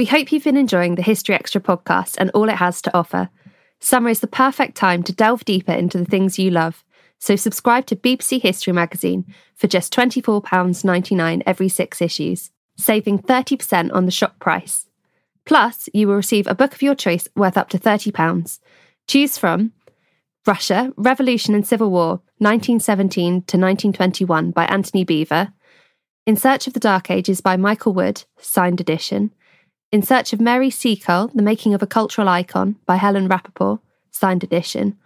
We hope you've been enjoying the History Extra podcast and all it has to offer. Summer is the perfect time to delve deeper into the things you love, so subscribe to BBC History magazine for just £24.99 every six issues, saving 30% on the shop price. Plus, you will receive a book of your choice worth up to £30. Choose from Russia, Revolution and Civil War, 1917 to 1921 by Antony Beevor, In Search of the Dark Ages by Michael Wood, signed edition, in Search of Mary Seacole, The Making of a Cultural Icon by Helen Rappaport, signed edition,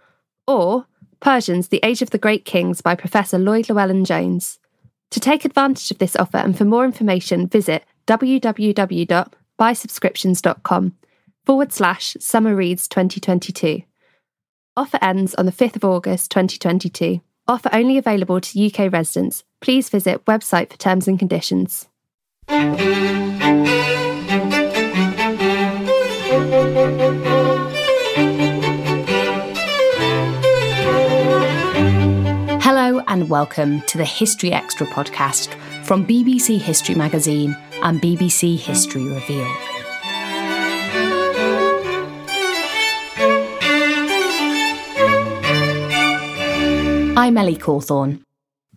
or Persians, The Age of the Great Kings by Professor Lloyd Llewellyn Jones. To take advantage of this offer and for more information, visit www.buysubscriptions.com forward slash Summer Reads 2022. Offer ends on the 5th of August 2022. Offer only available to UK residents. Please visit website for terms and conditions. Welcome to the History Extra podcast from BBC History Magazine and BBC History Revealed. I'm Ellie Cawthorne.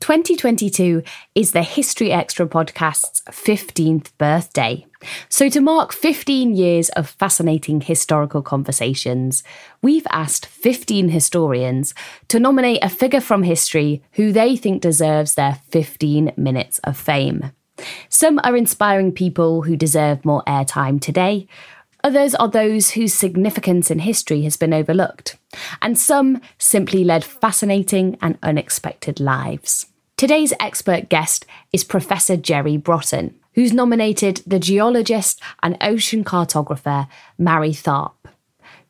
2022 is the History Extra podcast's 15th birthday. So, to mark 15 years of fascinating historical conversations, we've asked 15 historians to nominate a figure from history who they think deserves their 15 minutes of fame. Some are inspiring people who deserve more airtime today. Others are those whose significance in history has been overlooked. And some simply led fascinating and unexpected lives. Today's expert guest is Professor Jerry Brotton, who's nominated the geologist and ocean cartographer Mary Tharp.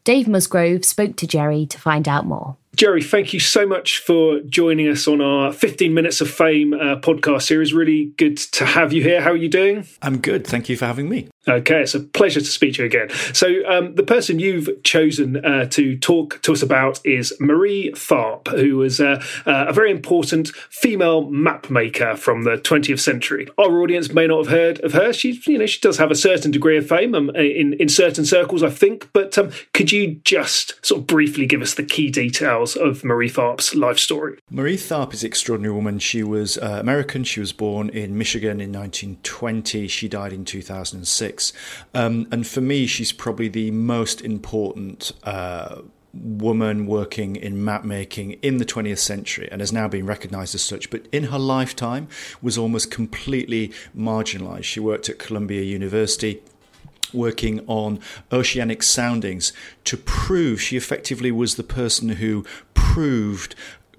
Dave Musgrove spoke to Jerry to find out more. Jerry, thank you so much for joining us on our 15 Minutes of Fame uh, podcast series. Really good to have you here. How are you doing? I'm good. Thank you for having me. Okay, it's a pleasure to speak to you again. So, um, the person you've chosen uh, to talk to us about is Marie Tharp, who was uh, uh, a very important female map maker from the 20th century. Our audience may not have heard of her. She, you know, she does have a certain degree of fame um, in in certain circles, I think. But um, could you just sort of briefly give us the key details of Marie Tharp's life story? Marie Tharp is an extraordinary woman. She was uh, American. She was born in Michigan in 1920. She died in 2006. Um, and for me, she's probably the most important. Uh, woman working in map making in the 20th century and has now been recognized as such but in her lifetime was almost completely marginalized she worked at columbia university working on oceanic soundings to prove she effectively was the person who proved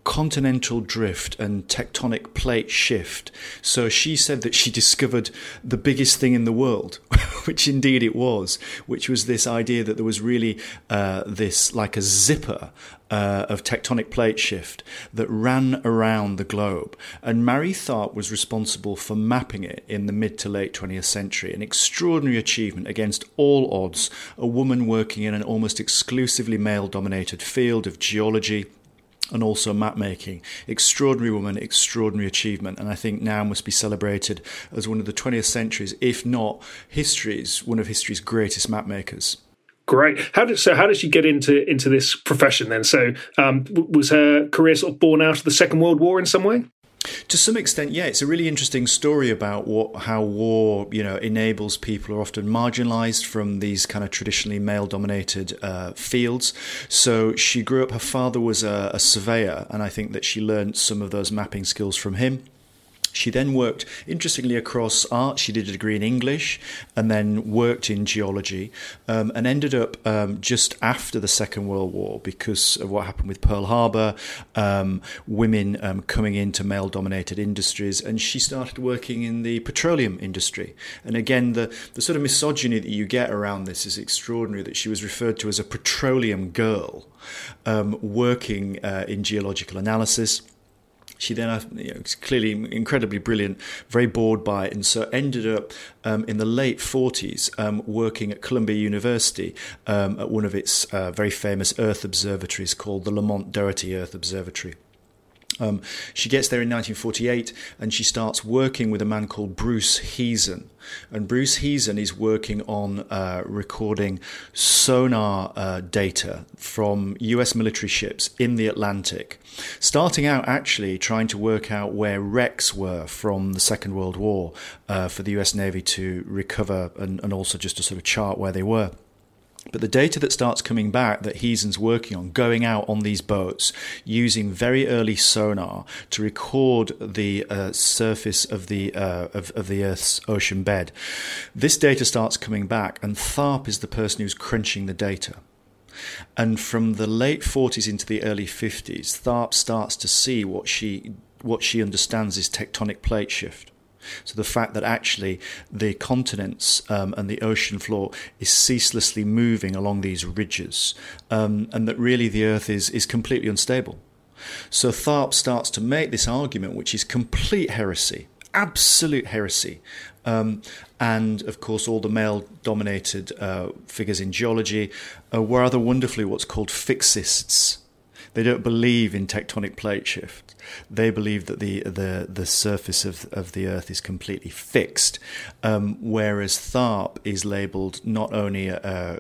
continental drift and tectonic plate shift. So she said that she discovered the biggest thing in the world, which indeed it was, which was this idea that there was really uh, this like a zipper uh, of tectonic plate shift that ran around the globe. And Marie Tharp was responsible for mapping it in the mid to late 20th century. An extraordinary achievement against all odds. A woman working in an almost exclusively male dominated field of geology and also map making. Extraordinary woman, extraordinary achievement, and I think now must be celebrated as one of the 20th century's, if not history's, one of history's greatest map makers. Great. How did so? How did she get into into this profession then? So, um, was her career sort of born out of the Second World War in some way? To some extent, yeah, it's a really interesting story about what how war, you know, enables people who are often marginalised from these kind of traditionally male-dominated uh, fields. So she grew up. Her father was a, a surveyor, and I think that she learned some of those mapping skills from him. She then worked, interestingly, across art. She did a degree in English and then worked in geology um, and ended up um, just after the Second World War because of what happened with Pearl Harbor, um, women um, coming into male dominated industries. And she started working in the petroleum industry. And again, the, the sort of misogyny that you get around this is extraordinary that she was referred to as a petroleum girl um, working uh, in geological analysis she then you know, clearly incredibly brilliant, very bored by it, and so ended up um, in the late 40s um, working at Columbia University um, at one of its uh, very famous Earth observatories called the Lamont Doherty Earth Observatory. Um, she gets there in 1948 and she starts working with a man called Bruce Heezen. And Bruce Heezen is working on uh, recording sonar uh, data from US military ships in the Atlantic, starting out actually trying to work out where wrecks were from the Second World War uh, for the US Navy to recover and, and also just to sort of chart where they were. But the data that starts coming back that Heezen's working on, going out on these boats using very early sonar to record the uh, surface of the uh, of, of the Earth's ocean bed, this data starts coming back, and Tharp is the person who's crunching the data. And from the late 40s into the early 50s, Tharp starts to see what she what she understands is tectonic plate shift. So the fact that actually the continents um, and the ocean floor is ceaselessly moving along these ridges, um, and that really the Earth is is completely unstable. So Tharp starts to make this argument, which is complete heresy, absolute heresy. Um, and of course, all the male dominated uh, figures in geology uh, were rather wonderfully what's called fixists. They don't believe in tectonic plate shift. They believe that the the the surface of of the Earth is completely fixed, um, whereas Tharp is labelled not only a, a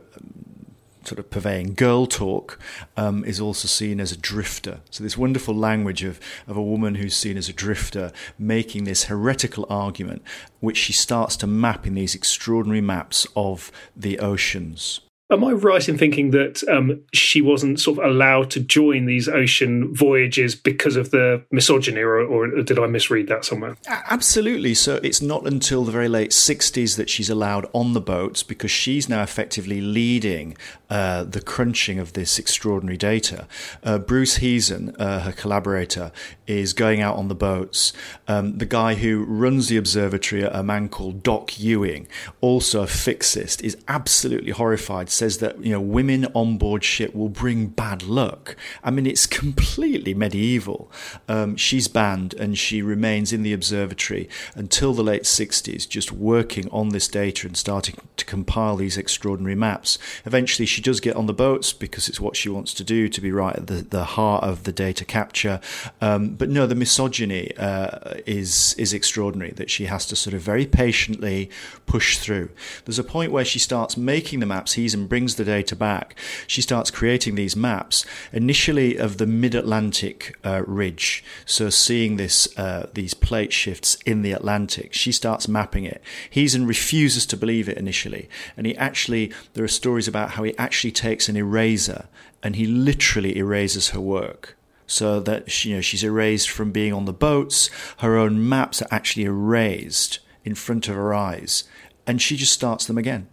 sort of purveying girl talk um, is also seen as a drifter. So this wonderful language of, of a woman who's seen as a drifter making this heretical argument, which she starts to map in these extraordinary maps of the oceans. Am I right in thinking that um, she wasn't sort of allowed to join these ocean voyages because of the misogyny, or, or, did I misread that somewhere? Absolutely. So it's not until the very late 60s that she's allowed on the boats because she's now effectively leading uh, the crunching of this extraordinary data. Uh, Bruce Heezen, uh, her collaborator, is going out on the boats. Um, the guy who runs the observatory, a man called Doc Ewing, also a fixist, is absolutely horrified says that you know women on board ship will bring bad luck. I mean, it's completely medieval. Um, she's banned, and she remains in the observatory until the late '60s, just working on this data and starting to compile these extraordinary maps. Eventually, she does get on the boats because it's what she wants to do to be right at the, the heart of the data capture. Um, but no, the misogyny uh, is is extraordinary that she has to sort of very patiently push through. There's a point where she starts making the maps. Heezen brings the data back, she starts creating these maps, initially of the mid Atlantic uh, ridge. So, seeing this, uh, these plate shifts in the Atlantic, she starts mapping it. Heezen refuses to believe it initially. And he actually, there are stories about how he actually takes an eraser and he literally erases her work so that she, you know she's erased from being on the boats. Her own maps are actually erased in front of her eyes, and she just starts them again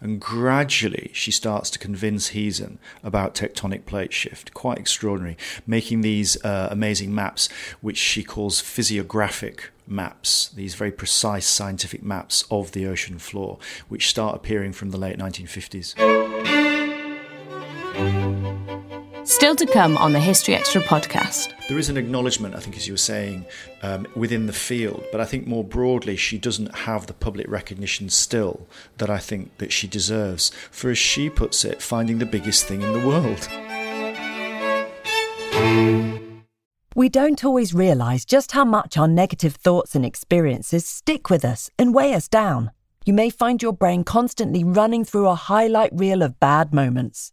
And gradually she starts to convince Heezen about tectonic plate shift. Quite extraordinary. Making these uh, amazing maps, which she calls physiographic maps, these very precise scientific maps of the ocean floor, which start appearing from the late 1950s. Still to come on the History Extra podcast. There is an acknowledgement, I think, as you were saying, um, within the field, but I think more broadly, she doesn't have the public recognition still that I think that she deserves for, as she puts it, finding the biggest thing in the world. We don't always realise just how much our negative thoughts and experiences stick with us and weigh us down. You may find your brain constantly running through a highlight reel of bad moments.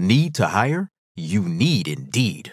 Need to hire? You need Indeed.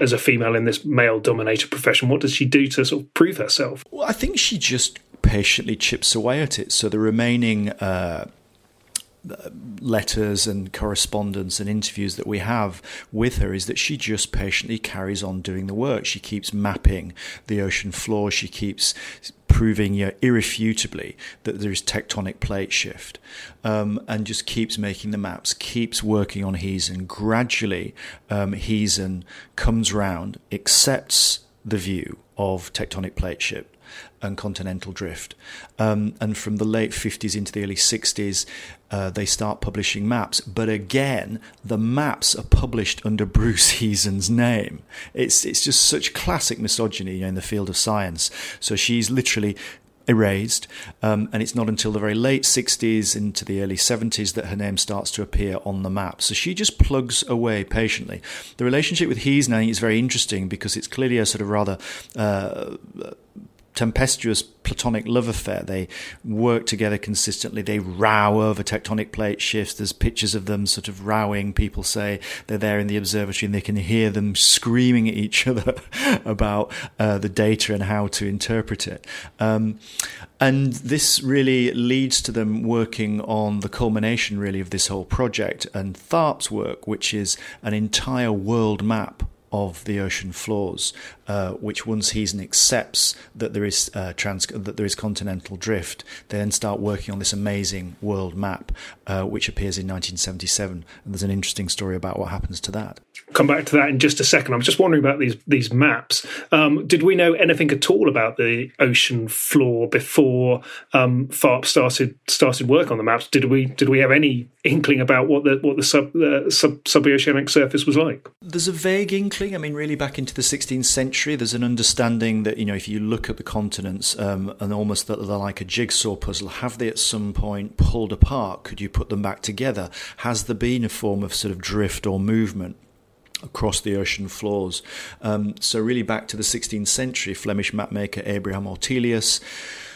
As a female in this male dominated profession, what does she do to sort of prove herself? Well, I think she just patiently chips away at it. So the remaining uh, letters and correspondence and interviews that we have with her is that she just patiently carries on doing the work. She keeps mapping the ocean floor. She keeps proving you know, irrefutably that there is tectonic plate shift, um, and just keeps making the maps, keeps working on Heezen. Gradually, um, Heezen comes round, accepts the view of tectonic plate shift and continental drift. Um, and from the late 50s into the early 60s, uh, they start publishing maps. But again, the maps are published under Bruce Heezen's name. It's, it's just such classic misogyny in the field of science. So she's literally erased. Um, and it's not until the very late 60s into the early 70s that her name starts to appear on the map. So she just plugs away patiently. The relationship with Heezen, I think, is very interesting because it's clearly a sort of rather. Uh, tempestuous platonic love affair. They work together consistently. They row over tectonic plate shifts. There's pictures of them sort of rowing. People say they're there in the observatory and they can hear them screaming at each other about uh, the data and how to interpret it. Um, and this really leads to them working on the culmination, really, of this whole project and Tharp's work, which is an entire world map of the ocean floors, uh, which once Heezen accepts that there is uh, trans that there is continental drift, they then start working on this amazing world map, uh, which appears in 1977. And there's an interesting story about what happens to that. Come back to that in just a second. I'm just wondering about these these maps. Um, did we know anything at all about the ocean floor before um, Tharp started started work on the maps? Did we did we have any inkling about what the what the sub, sub suboceanic surface was like? There's a vague inkling I mean, really back into the 16th century, there's an understanding that, you know, if you look at the continents um, and almost that they're like a jigsaw puzzle, have they at some point pulled apart? Could you put them back together? Has there been a form of sort of drift or movement? across the ocean floors. Um, so, really, back to the 16th century, Flemish mapmaker Abraham Ortelius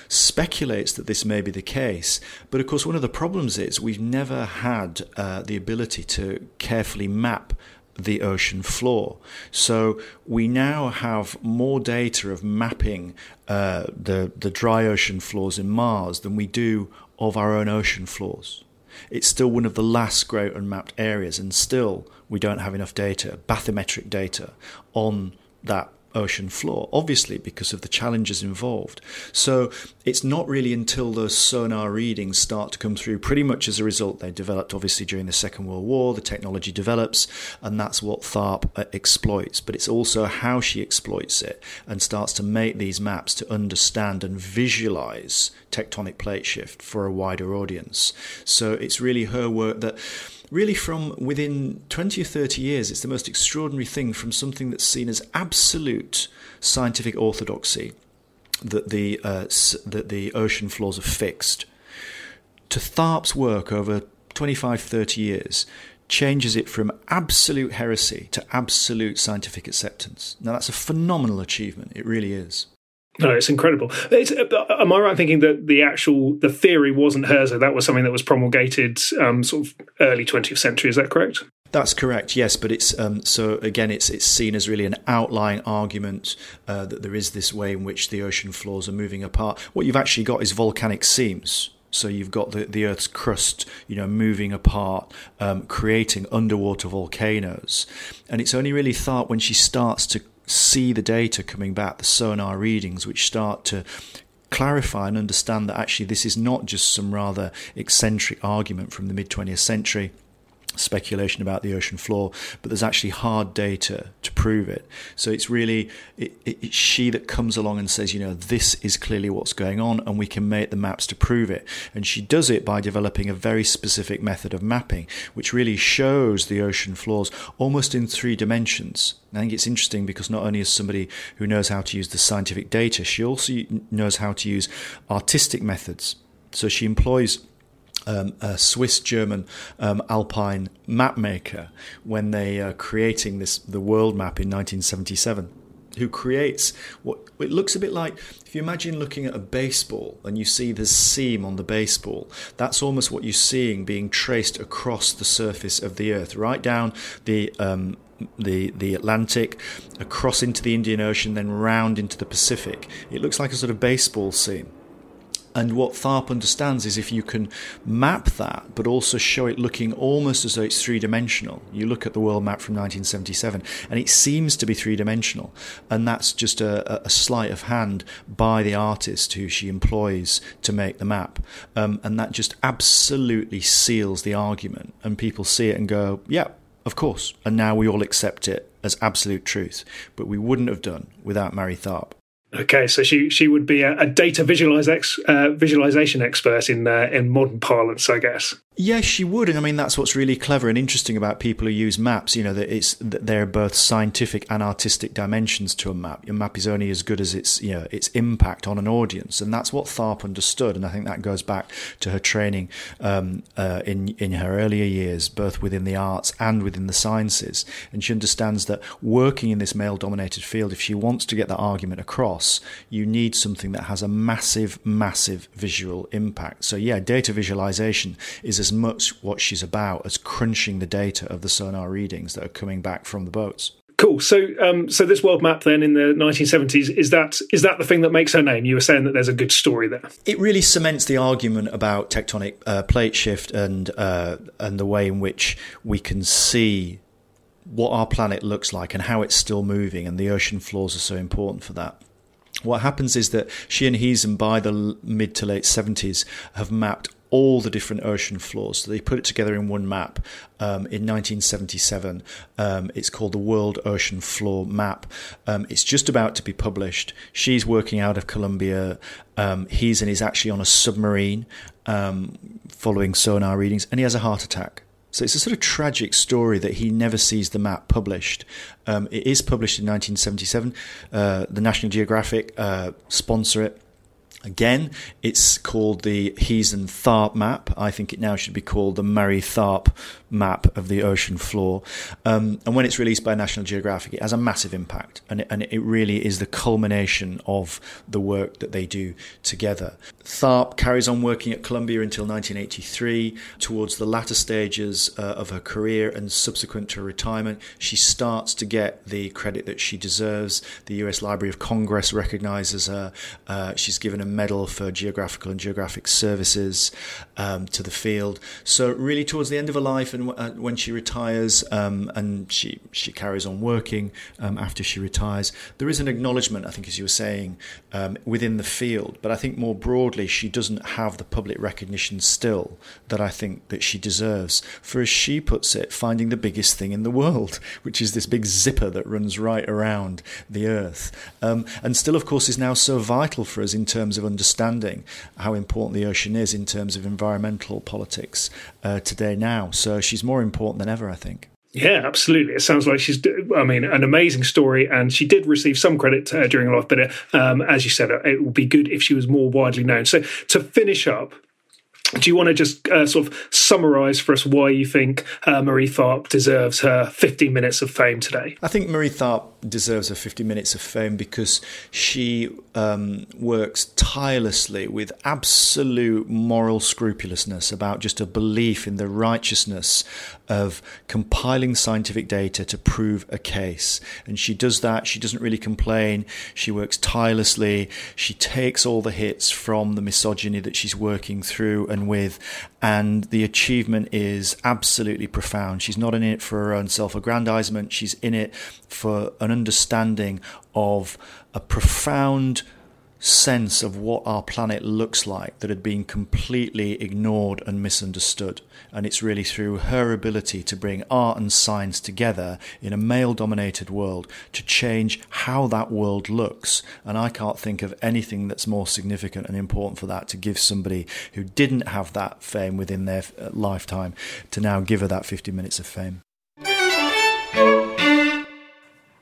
speculates that this may be the case. But of course, one of the problems is we've never had uh, the ability to carefully map the ocean floor. So we now have more data of mapping uh, the the dry ocean floors in Mars than we do of our own ocean floors. It's still one of the last great unmapped areas, and still we don't have enough data, bathymetric data, on that ocean floor, obviously because of the challenges involved. So it's not really until those sonar readings start to come through, pretty much as a result. They developed obviously during the Second World War, the technology develops, and that's what Tharp uh, exploits. But it's also how she exploits it and starts to make these maps to understand and visualize tectonic plate shift for a wider audience. So it's really her work that really from within 20 or 30 years, it's the most extraordinary thing from something that's seen as absolute scientific orthodoxy that the, uh, that the ocean floors are fixed to Tharp's work over 25, 30 years changes it from absolute heresy to absolute scientific acceptance. Now, that's a phenomenal achievement. It really is. No, it's incredible. It's, uh, am I right thinking that the actual the theory wasn't hers? That was something that was promulgated um, sort of early 20th century. Is that correct? That's correct. Yes, but it's um, so again, it's it's seen as really an outlying argument uh, that there is this way in which the ocean floors are moving apart. What you've actually got is volcanic seams. So you've got the, the Earth's crust, you know, moving apart, um, creating underwater volcanoes, and it's only really thought when she starts to see the data coming back, the sonar readings, which start to clarify and understand that actually this is not just some rather eccentric argument from the mid 20th century speculation about the ocean floor, but there's actually hard data to prove it. So it's really it, it, it's she that comes along and says, you know, this is clearly what's going on, and we can make the maps to prove it. And she does it by developing a very specific method of mapping, which really shows the ocean floors almost in three dimensions. I think it's interesting because not only is somebody who knows how to use the scientific data, she also knows how to use artistic methods. So she employs um, a Swiss German um, alpine map maker when they are creating this the world map in 1977 who creates what it looks a bit like if you imagine looking at a baseball and you see the seam on the baseball that's almost what you're seeing being traced across the surface of the earth right down the um, the the Atlantic, across into the Indian Ocean, then round into the Pacific. It looks like a sort of baseball seam. And what Tharp understands is if you can map that, but also show it looking almost as though it's three dimensional. You look at the world map from 1977, and it seems to be three dimensional. And that's just a, a, sleight of hand by the artist who she employs to make the map. Um, and that just absolutely seals the argument. And people see it and go, yeah, of course. And now we all accept it as absolute truth. But we wouldn't have done without Mary Tharp. Okay, so she she would be a, a data visualize ex, uh, visualization expert in uh, in modern parlance, I guess. Yes, she would, and I mean that's what's really clever and interesting about people who use maps. You know that it's that there are both scientific and artistic dimensions to a map. Your map is only as good as its you know its impact on an audience, and that's what Tharp understood. And I think that goes back to her training um, uh, in in her earlier years, both within the arts and within the sciences. And she understands that working in this male-dominated field, if she wants to get that argument across, you need something that has a massive, massive visual impact. So yeah, data visualization is as much what she's about as crunching the data of the sonar readings that are coming back from the boats. Cool. So, um, so this world map then in the 1970s is that is that the thing that makes her name? You were saying that there's a good story there. It really cements the argument about tectonic uh, plate shift and uh, and the way in which we can see what our planet looks like and how it's still moving, and the ocean floors are so important for that what happens is that she and Heezen, by the mid to late 70s, have mapped all the different ocean floors. So they put it together in one map um, in 1977. Um, it's called the World Ocean Floor Map. Um, it's just about to be published. She's working out of Columbia. Um, he's and he's actually on a submarine um, following sonar readings, and he has a heart attack. So it's a sort of tragic story that he never sees the map published. Um, it is published in 1977. Uh, the National Geographic uh, sponsor it. Again, it's called the Heezen Tharp map. I think it now should be called the Murray Tharp map of the ocean floor. Um, and when it's released by National Geographic, it has a massive impact. And it, and it really is the culmination of the work that they do together. Tharp carries on working at Columbia until 1983. Towards the latter stages uh, of her career and subsequent to retirement, she starts to get the credit that she deserves. The US Library of Congress recognizes her. Uh, she's given a medal for geographical and geographic services um, to the field. So, really, towards the end of her life uh, when she retires, um, and she, she carries on working um, after she retires, there is an acknowledgement, I think, as you were saying, um, within the field. But I think more broadly, she doesn't have the public recognition still that I think that she deserves. For as she puts it, finding the biggest thing in the world, which is this big zipper that runs right around the Earth. Um, and still, of course, is now so vital for us in terms of understanding how important the ocean is in terms of environmental politics uh, today now. So she's more important than ever, I think. Yeah, absolutely. It sounds like she's, I mean, an amazing story, and she did receive some credit uh, during her life. But um, as you said, it would be good if she was more widely known. So to finish up, do you want to just uh, sort of summarize for us why you think uh, Marie Tharp deserves her 15 minutes of fame today? I think Marie Tharp deserves her 50 minutes of fame because she um, works tirelessly with absolute moral scrupulousness about just a belief in the righteousness of compiling scientific data to prove a case. And she does that. She doesn't really complain. She works tirelessly. She takes all the hits from the misogyny that she's working through and with. And the achievement is absolutely profound. She's not in it for her own self aggrandizement. She's in it for an understanding of a profound sense of what our planet looks like that had been completely ignored and misunderstood. And it's really through her ability to bring art and science together in a male dominated world to change how that world looks. And I can't think of anything that's more significant and important for that to give somebody who didn't have that fame within their uh, lifetime to now give her that 50 minutes of fame.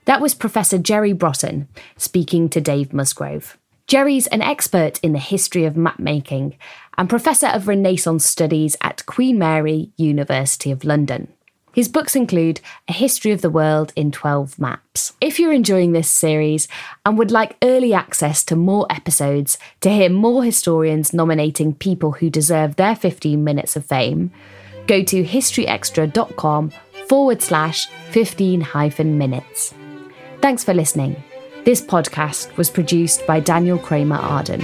That was Professor Jerry Brotton speaking to Dave Musgrove. Jerry's an expert in the history of mapmaking and Professor of Renaissance Studies at Queen Mary, University of London. His books include A History of the World in 12 Maps. If you're enjoying this series and would like early access to more episodes to hear more historians nominating people who deserve their 15 minutes of fame, go to historyextra.com forward slash 15 hyphen minutes. Thanks for listening. This podcast was produced by Daniel Kramer Arden.